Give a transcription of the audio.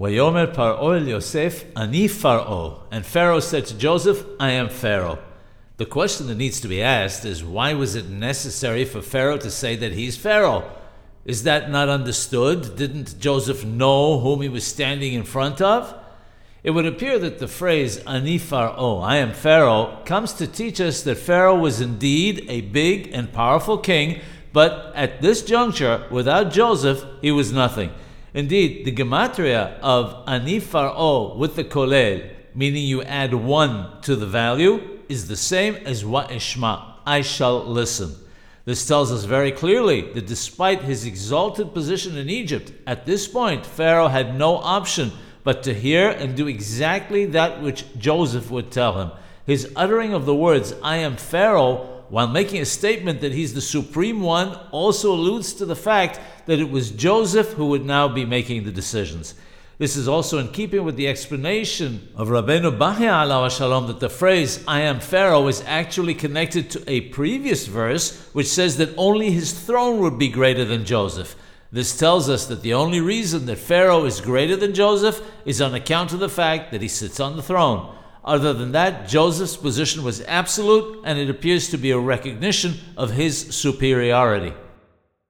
Wayomer Paro el Yosef, Ani Pharaoh. And Pharaoh said to Joseph, I am Pharaoh. The question that needs to be asked is why was it necessary for Pharaoh to say that he's Pharaoh? Is that not understood? Didn't Joseph know whom he was standing in front of? It would appear that the phrase Ani Pharaoh, I am Pharaoh, comes to teach us that Pharaoh was indeed a big and powerful king, but at this juncture, without Joseph, he was nothing. Indeed, the gematria of Ani Pharaoh with the kolel, meaning you add one to the value, is the same as wa ishma, I shall listen. This tells us very clearly that despite his exalted position in Egypt, at this point Pharaoh had no option but to hear and do exactly that which Joseph would tell him. His uttering of the words, I am Pharaoh, while making a statement that he's the supreme one, also alludes to the fact that it was Joseph who would now be making the decisions. This is also in keeping with the explanation of Rabbeinu Bahya alav shalom that the phrase "I am Pharaoh" is actually connected to a previous verse which says that only his throne would be greater than Joseph. This tells us that the only reason that Pharaoh is greater than Joseph is on account of the fact that he sits on the throne. Other than that, Joseph's position was absolute, and it appears to be a recognition of his superiority.